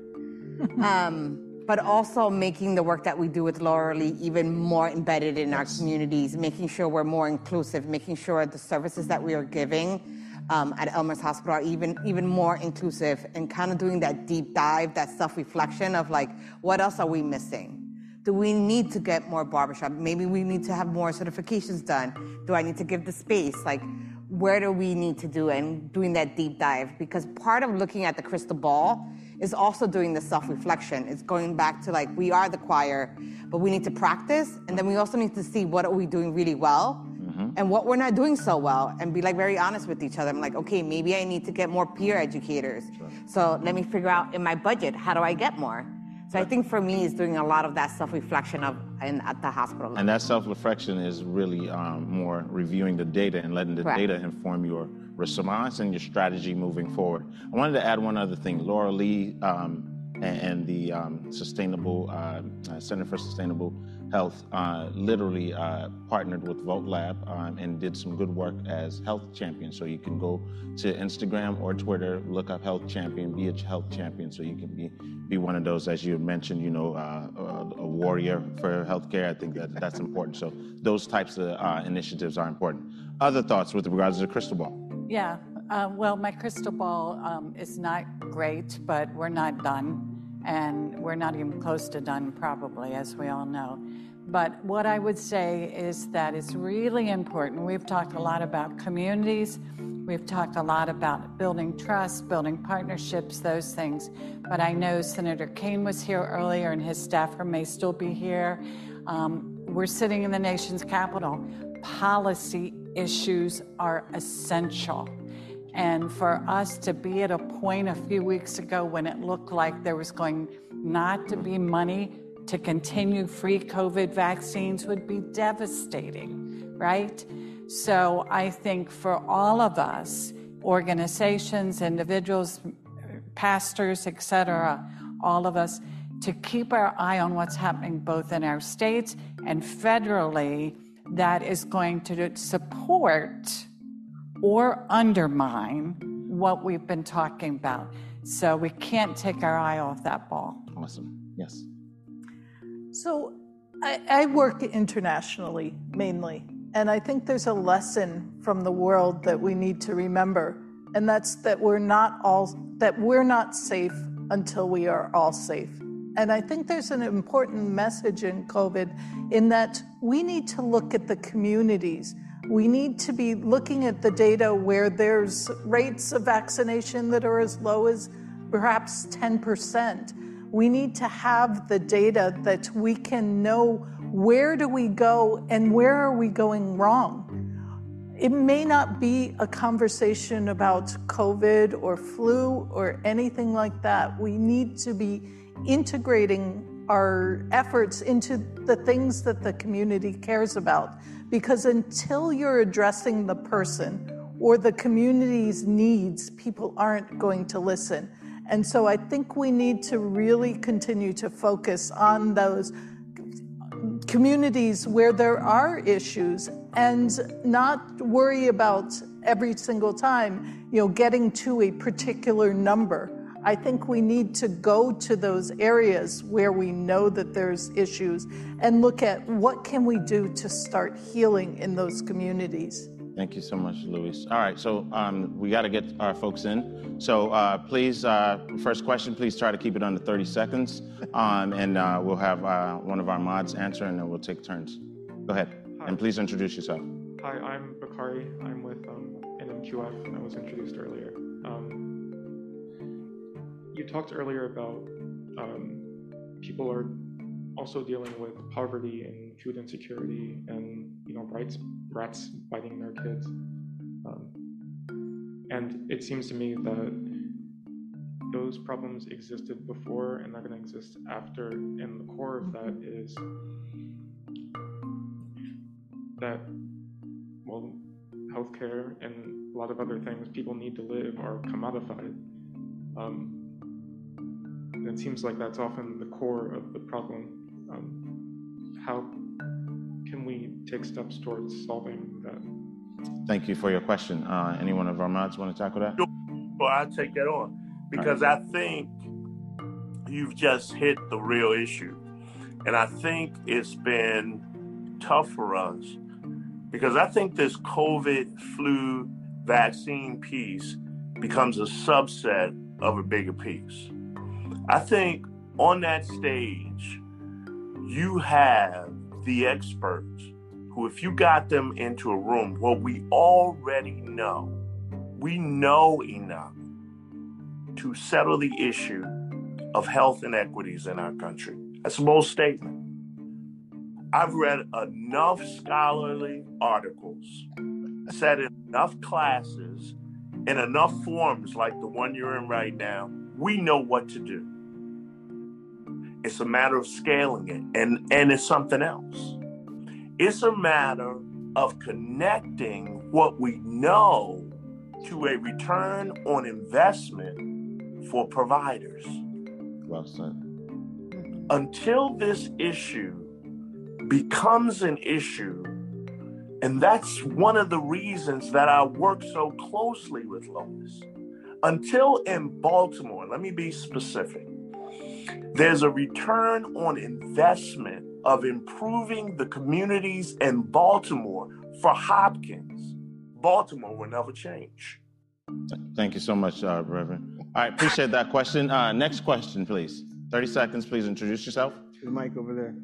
um, but also making the work that we do with Laura Lee even more embedded in our communities, making sure we're more inclusive, making sure the services that we are giving um, at Elmhurst Hospital are even even more inclusive, and kind of doing that deep dive, that self-reflection of like, what else are we missing? Do we need to get more barbershop? Maybe we need to have more certifications done. Do I need to give the space? Like, where do we need to do and doing that deep dive? Because part of looking at the crystal ball is also doing the self-reflection. It's going back to like we are the choir, but we need to practice, and then we also need to see what are we doing really well mm-hmm. and what we're not doing so well, and be like very honest with each other. I'm like, okay, maybe I need to get more peer educators. So let me figure out in my budget how do I get more. So I think for me, is doing a lot of that self-reflection of in, at the hospital. level. And that self-reflection is really um, more reviewing the data and letting the Correct. data inform your response and your strategy moving forward. I wanted to add one other thing. Laura Lee um, and, and the um, Sustainable uh, uh, Center for Sustainable Health uh, literally uh, partnered with Vote Lab um, and did some good work as health champion. So you can go to Instagram or Twitter, look up Health Champion, be a health champion, so you can be be one of those, as you mentioned, you know, uh, a, a warrior for healthcare. I think that that's important. So those types of uh, initiatives are important. Other thoughts with regards to the crystal ball? Yeah, uh, well, my crystal ball um, is not great, but we're not done. And we're not even close to done, probably, as we all know. But what I would say is that it's really important. We've talked a lot about communities, we've talked a lot about building trust, building partnerships, those things. But I know Senator Kane was here earlier, and his staffer may still be here. Um, we're sitting in the nation's capital. Policy issues are essential. And for us to be at a point a few weeks ago when it looked like there was going not to be money to continue free COVID vaccines would be devastating, right? So I think for all of us, organizations, individuals, pastors, et cetera, all of us, to keep our eye on what's happening both in our states and federally, that is going to support or undermine what we've been talking about. So we can't take our eye off that ball. Awesome. Yes. So I, I work internationally mainly, and I think there's a lesson from the world that we need to remember, and that's that we're not all that we're not safe until we are all safe. And I think there's an important message in COVID in that we need to look at the communities. We need to be looking at the data where there's rates of vaccination that are as low as perhaps 10%. We need to have the data that we can know where do we go and where are we going wrong. It may not be a conversation about COVID or flu or anything like that. We need to be integrating our efforts into the things that the community cares about. Because until you're addressing the person or the community's needs, people aren't going to listen. And so I think we need to really continue to focus on those communities where there are issues and not worry about every single time, you know, getting to a particular number. I think we need to go to those areas where we know that there's issues and look at what can we do to start healing in those communities. Thank you so much, Lois. All right, so um, we got to get our folks in. So uh, please, uh, first question, please try to keep it under 30 seconds, um, and uh, we'll have uh, one of our mods answer, and then we'll take turns. Go ahead, Hi. and please introduce yourself. Hi, I'm Bakari. I'm with um, NMQF. And I was introduced earlier. Um, you talked earlier about um, people are also dealing with poverty and food insecurity, and you know, rats, rats biting their kids. Um, and it seems to me that those problems existed before, and they're going to exist after. And the core of that is that well, healthcare and a lot of other things people need to live are commodified. Um, it seems like that's often the core of the problem. Um, how can we take steps towards solving that? Thank you for your question. Uh, any one of our mods want to tackle that? Well, I'll take that on because I think you've just hit the real issue. And I think it's been tough for us because I think this COVID flu vaccine piece becomes a subset of a bigger piece. I think on that stage, you have the experts who, if you got them into a room, what we already know, we know enough to settle the issue of health inequities in our country. That's a bold statement. I've read enough scholarly articles, sat in enough classes, in enough forums like the one you're in right now. We know what to do. It's a matter of scaling it, and, and it's something else. It's a matter of connecting what we know to a return on investment for providers. Well said. Mm-hmm. Until this issue becomes an issue, and that's one of the reasons that I work so closely with Lois. Until in Baltimore, let me be specific, there's a return on investment of improving the communities in Baltimore for Hopkins. Baltimore will never change. Thank you so much, uh, Reverend. All right, appreciate that question. Uh, next question, please. 30 seconds, please introduce yourself. The mic over there.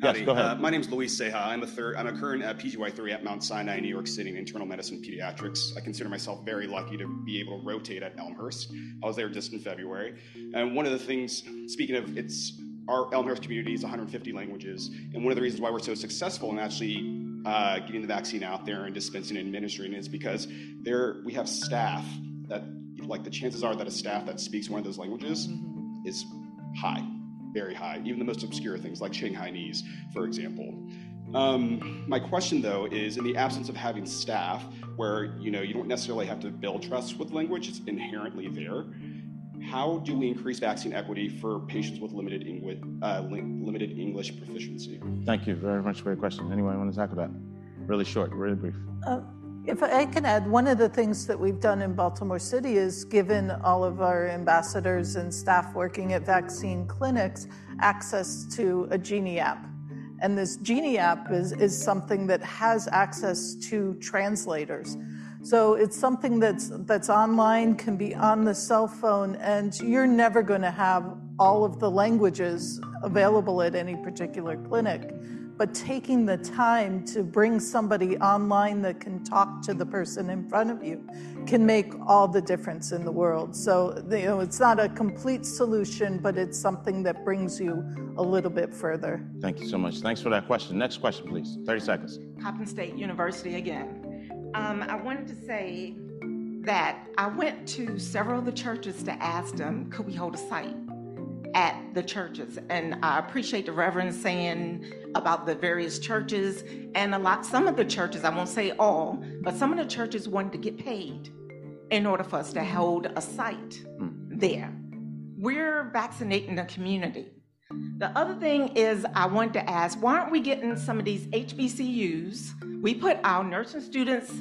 Yes, go ahead. Uh, my name is Luis Seja. I'm a third. I'm a current uh, PGY3 at Mount Sinai, New York City, in internal medicine pediatrics. I consider myself very lucky to be able to rotate at Elmhurst. I was there just in February, and one of the things, speaking of, it's our Elmhurst community is 150 languages, and one of the reasons why we're so successful in actually uh, getting the vaccine out there and dispensing and administering is because there we have staff that, like, the chances are that a staff that speaks one of those languages is high very high, even the most obscure things like Shanghainese, for example. Um, my question, though, is in the absence of having staff, where you know you don't necessarily have to build trust with language; it's inherently there. How do we increase vaccine equity for patients with limited English, uh, li- limited English proficiency? Thank you very much for your question. Anyone want to tackle that? Really short, really brief. Uh, If I can add, one of the things that we've done in Baltimore City is given all of our ambassadors and staff working at vaccine clinics access to a Jeenie app. And this Jeenie app is, is something that has access to translators. So it's something that's, that's online, can be on the cell phone, and you're never going to have all of the languages available at any particular clinic but taking the time to bring somebody online that can talk to the person in front of you can make all the difference in the world. So, you know, it's not a complete solution, but it's something that brings you a little bit further. Thank you so much. Thanks for that question. Next question, please. 30 seconds. Coppin State University again. Um, I wanted to say that I went to several of the churches to ask them, could we hold a site at the churches? And I appreciate the Reverend saying about the various churches and a lot, some of the churches, I won't say all, but some of the churches wanted to get paid in order for us to hold a site hmm. there. We're vaccinating the community. The other thing is, I want to ask, why aren't we getting some of these HBCUs? We put our nursing students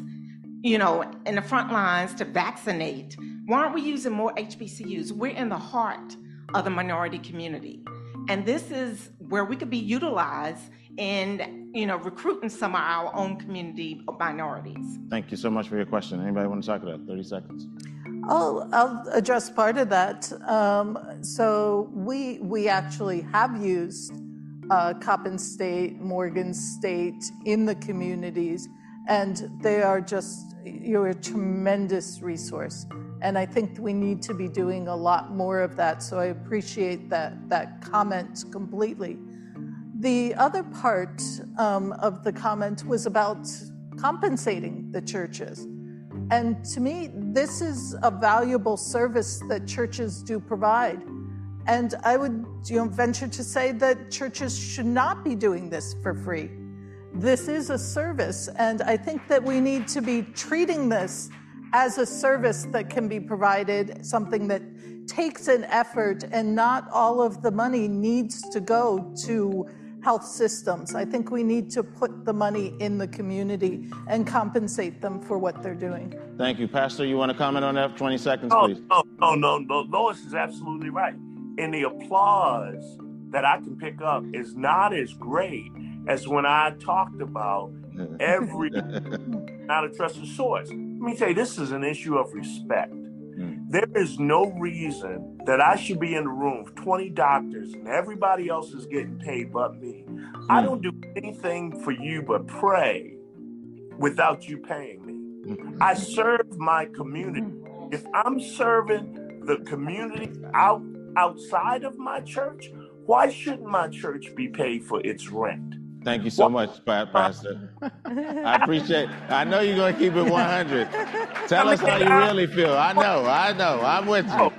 you know, in the front lines to vaccinate. Why aren't we using more HBCUs? We're in the heart of the minority community. And this is where we could be utilized in, you know, recruiting some of our own community minorities. Thank you so much for your question. Anybody want to talk about 30 seconds? I'll, I'll address part of that. Um, so we we actually have used uh, Coppin State, Morgan State in the communities, and they are just you're a tremendous resource. And I think we need to be doing a lot more of that. So I appreciate that that comment completely. The other part um, of the comment was about compensating the churches. And to me, this is a valuable service that churches do provide. And I would you know, venture to say that churches should not be doing this for free. This is a service, and I think that we need to be treating this as a service that can be provided, something that takes an effort, and not all of the money needs to go to health systems. I think we need to put the money in the community and compensate them for what they're doing. Thank you. Pastor, you want to comment on that? 20 seconds, Oh, please. no, no, no, no. Lois is absolutely right. And the applause that I can pick up is not as great as when I talked about every not a trusted source. Let me tell you, this is an issue of respect. Hmm. There is no reason that I should be in the room with 20 doctors and everybody else is getting paid but me. I hmm. don't do anything for you but pray without you paying me. Hmm. I serve my community. If I'm serving the community out outside of my church, why shouldn't my church be paid for its rent? Thank you so much, Pastor. I appreciate. I know you're gonna keep it 100. Tell us how you really feel. I know. I know. I'm with you.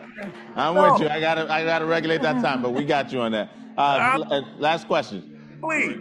I'm with you. I gotta. I gotta regulate that time, but we got you on that. Uh, uh, last question. Please.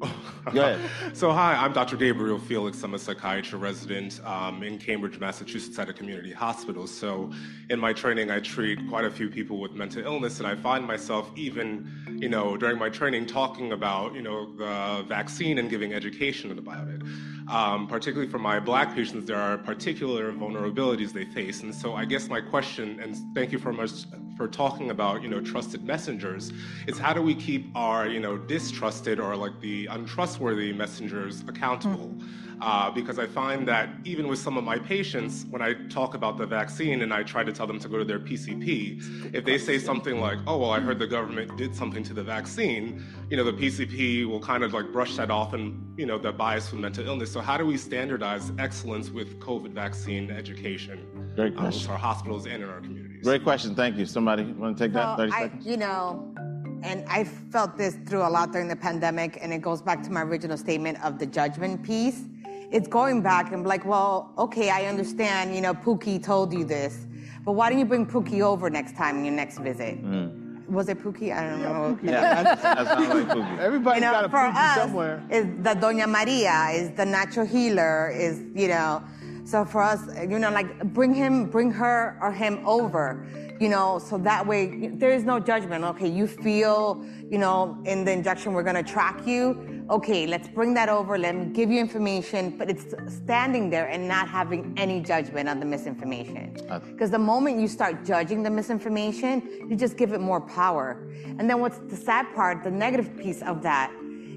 Thank. Go ahead. So, hi, I'm Dr. Gabriel Felix. I'm a psychiatry resident um, in Cambridge, Massachusetts at a community hospital. So, in my training, I treat quite a few people with mental illness, and I find myself even, you know, during my training talking about, you know, the vaccine and giving education about it. Um, particularly for my black patients, there are particular vulnerabilities they face. And so, I guess my question, and thank you for much for talking about, you know, trusted messengers, is how do we keep our, you know, distrusted or like the untrustworthy messengers accountable? Uh, because I find that even with some of my patients, when I talk about the vaccine and I try to tell them to go to their PCP, if they say something like, "Oh, well, I heard the government did something to the vaccine," you know, the PCP will kind of like brush that off and you know the bias for mental illness. So how do we standardize excellence with COVID vaccine education Great uh, question. with our hospitals and in our communities? Great question. Thank you. Somebody want to take that? 30 I, seconds. you know, and I felt this through a lot during the pandemic, and it goes back to my original statement of the judgment piece. It's going back and like, well, okay, I understand, you know, Pookie told you this, but why don't you bring Pookie over next time in your next visit? Mm. Was it Pookie? I don't know. Yeah, that sounds like Pookie. Everybody's you know, got a for pookie us, somewhere. is the Doña Maria, is the natural healer, is you know. So for us, you know, like bring him, bring her or him over, you know, so that way there is no judgment. Okay, you feel, you know, in the injection we're gonna track you. Okay, let's bring that over. Let me give you information, but it's standing there and not having any judgment on the misinformation. Because the moment you start judging the misinformation, you just give it more power. And then what's the sad part, the negative piece of that,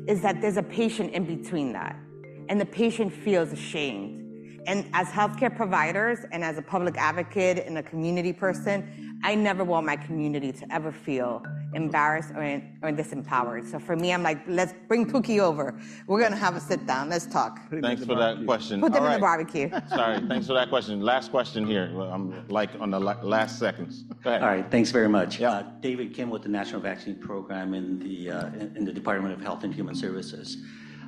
is that there's a patient in between that. And the patient feels ashamed. And as healthcare providers and as a public advocate and a community person, I never want my community to ever feel embarrassed or, or disempowered. So for me, I'm like, let's bring Pookie over. We're gonna have a sit down. Let's talk. Thanks for that question. Put them All in the barbecue. Sorry. Thanks for that question. Last question here. Well, I'm like on the last seconds. Go ahead. All right, thanks very much. Uh, David Kim with the National Vaccine Program in the, uh, in in the Department of Health and Human Services.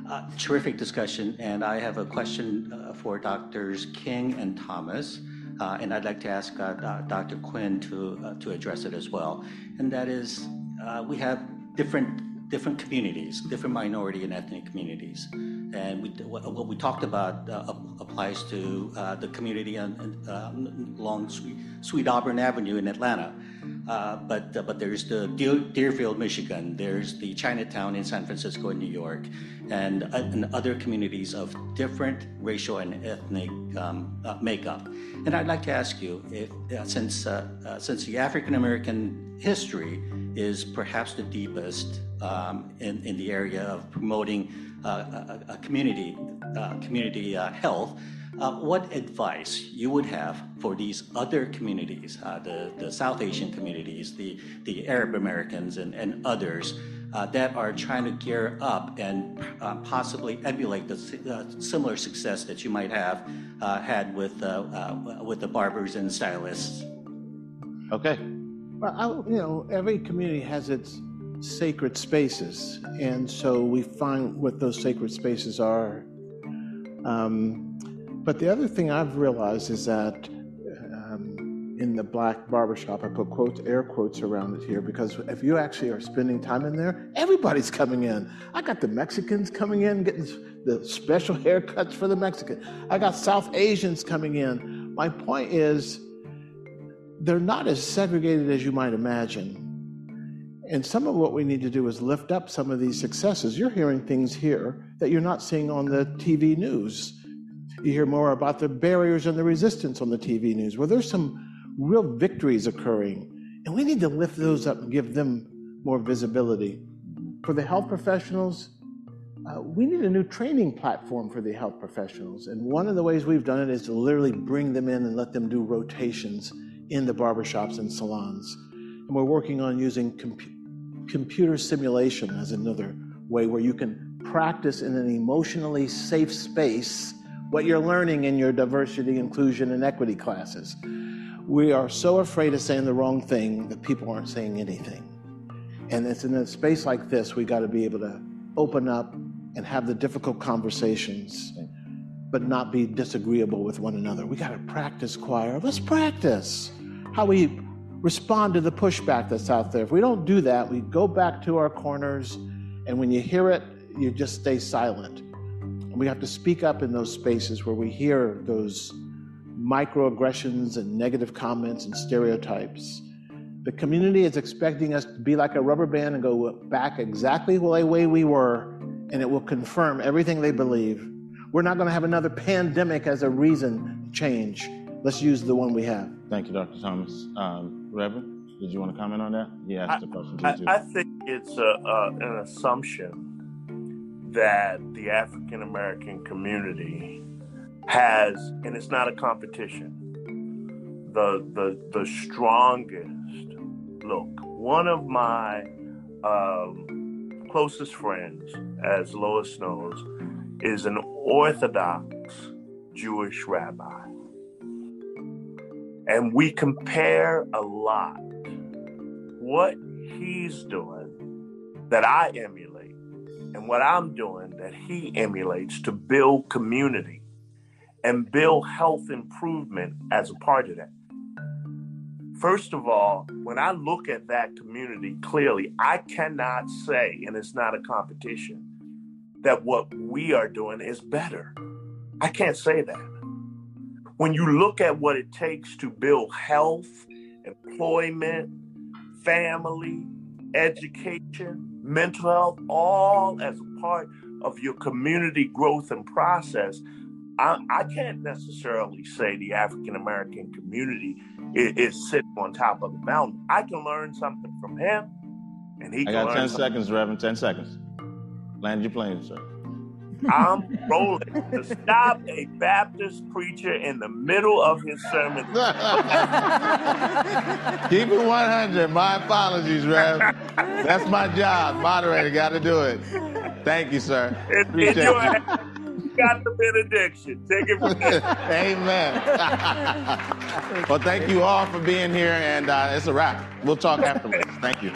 Uh, Terrific discussion, and I have a question uh, for Doctors King and Thomas, uh, and I'd like to ask uh, Dr. Quinn to, uh, to address it as well. And that is, uh, we have different, different communities, different minority and ethnic communities. And what we talked about uh, applies to uh, the community on, uh, along Sweet Auburn Avenue in Atlanta. Uh, but uh, but there's the Dearborn, Michigan. There's the Chinatown in San Francisco and New York, and, uh, and other communities of different racial and ethnic um, uh, makeup. And I'd like to ask you, if, uh, since uh, since the African American history is perhaps the deepest um, in in the area of promoting a, a, community community health. Uh, what advice you would have for these other communities, uh, the, the South Asian communities, the, the Arab Americans, and, and others uh, that are trying to gear up and uh, possibly emulate the uh, similar success that you might have uh, had with, with the barbers and stylists? Okay. Well, I, you know, every community has its sacred spaces, and so we find what those sacred spaces are. Um, but the other thing I've realized is that um, in the black barbershop, I put quotes, air quotes around it here, because if you actually are spending time in there, everybody's coming in. I got the Mexicans coming in, getting the special haircuts for the Mexican. I got South Asians coming in. My point is, they're not as segregated as you might imagine. And some of what we need to do is lift up some of these successes. You're hearing things here that you're not seeing on the TV news. You hear more about the barriers and the resistance on the TV news, where there's some real victories occurring. And we need to lift those up and give them more visibility. For the health professionals, uh, we need a new training platform for the health professionals. And one of the ways we've done it is to literally bring them in and let them do rotations in the barbershops and salons. And we're working on using computer simulation as another way where you can practice in an emotionally safe space what you're learning in your diversity, inclusion, and equity classes. We are so afraid of saying the wrong thing that people aren't saying anything. And it's in a space like this, we got to be able to open up and have the difficult conversations, but not be disagreeable with one another. We got to practice choir. Let's practice how we respond to the pushback that's out there. If we don't do that, we go back to our corners, and when you hear it, you just stay silent. And we have to speak up in those spaces where we hear those microaggressions and negative comments and stereotypes. The community is expecting us to be like a rubber band and go back exactly the way we were, and it will confirm everything they believe. We're not going to have another pandemic as a reason to change. Let's use the one we have. Thank you, Dr. Thomas. Um, Reverend, did you want to comment on that? Yeah, I, I, I, think it's a, uh, an assumption that the African American community has, and it's not a competition, the the the strongest. Look, one of my um, closest friends, as Lois knows, is an Orthodox Jewish rabbi. And we compare a lot what he's doing that I emulate and what I'm doing that he emulates to build community and build health improvement as a part of that. First of all, when I look at that community clearly, I cannot say, and it's not a competition, that what we are doing is better. I can't say that. When you look at what it takes to build health, employment, family, education, mental health, all as a part of your community growth and process. I, I can't necessarily say the African American community is, is, sitting on top of the mountain. I can learn something from him, and he. I got ten seconds, Reverend. Ten seconds. Land your plane, sir. I'm rolling to stop a Baptist preacher in the middle of his sermon. Keep it 100. My apologies, Rev. That's my job. Moderator, got to do it. Thank you, sir. Appreciate it. got the benediction. Take it from there. Amen. well, thank you all for being here, and uh, it's a wrap. We'll talk afterwards. Thank you.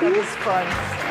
That was fun.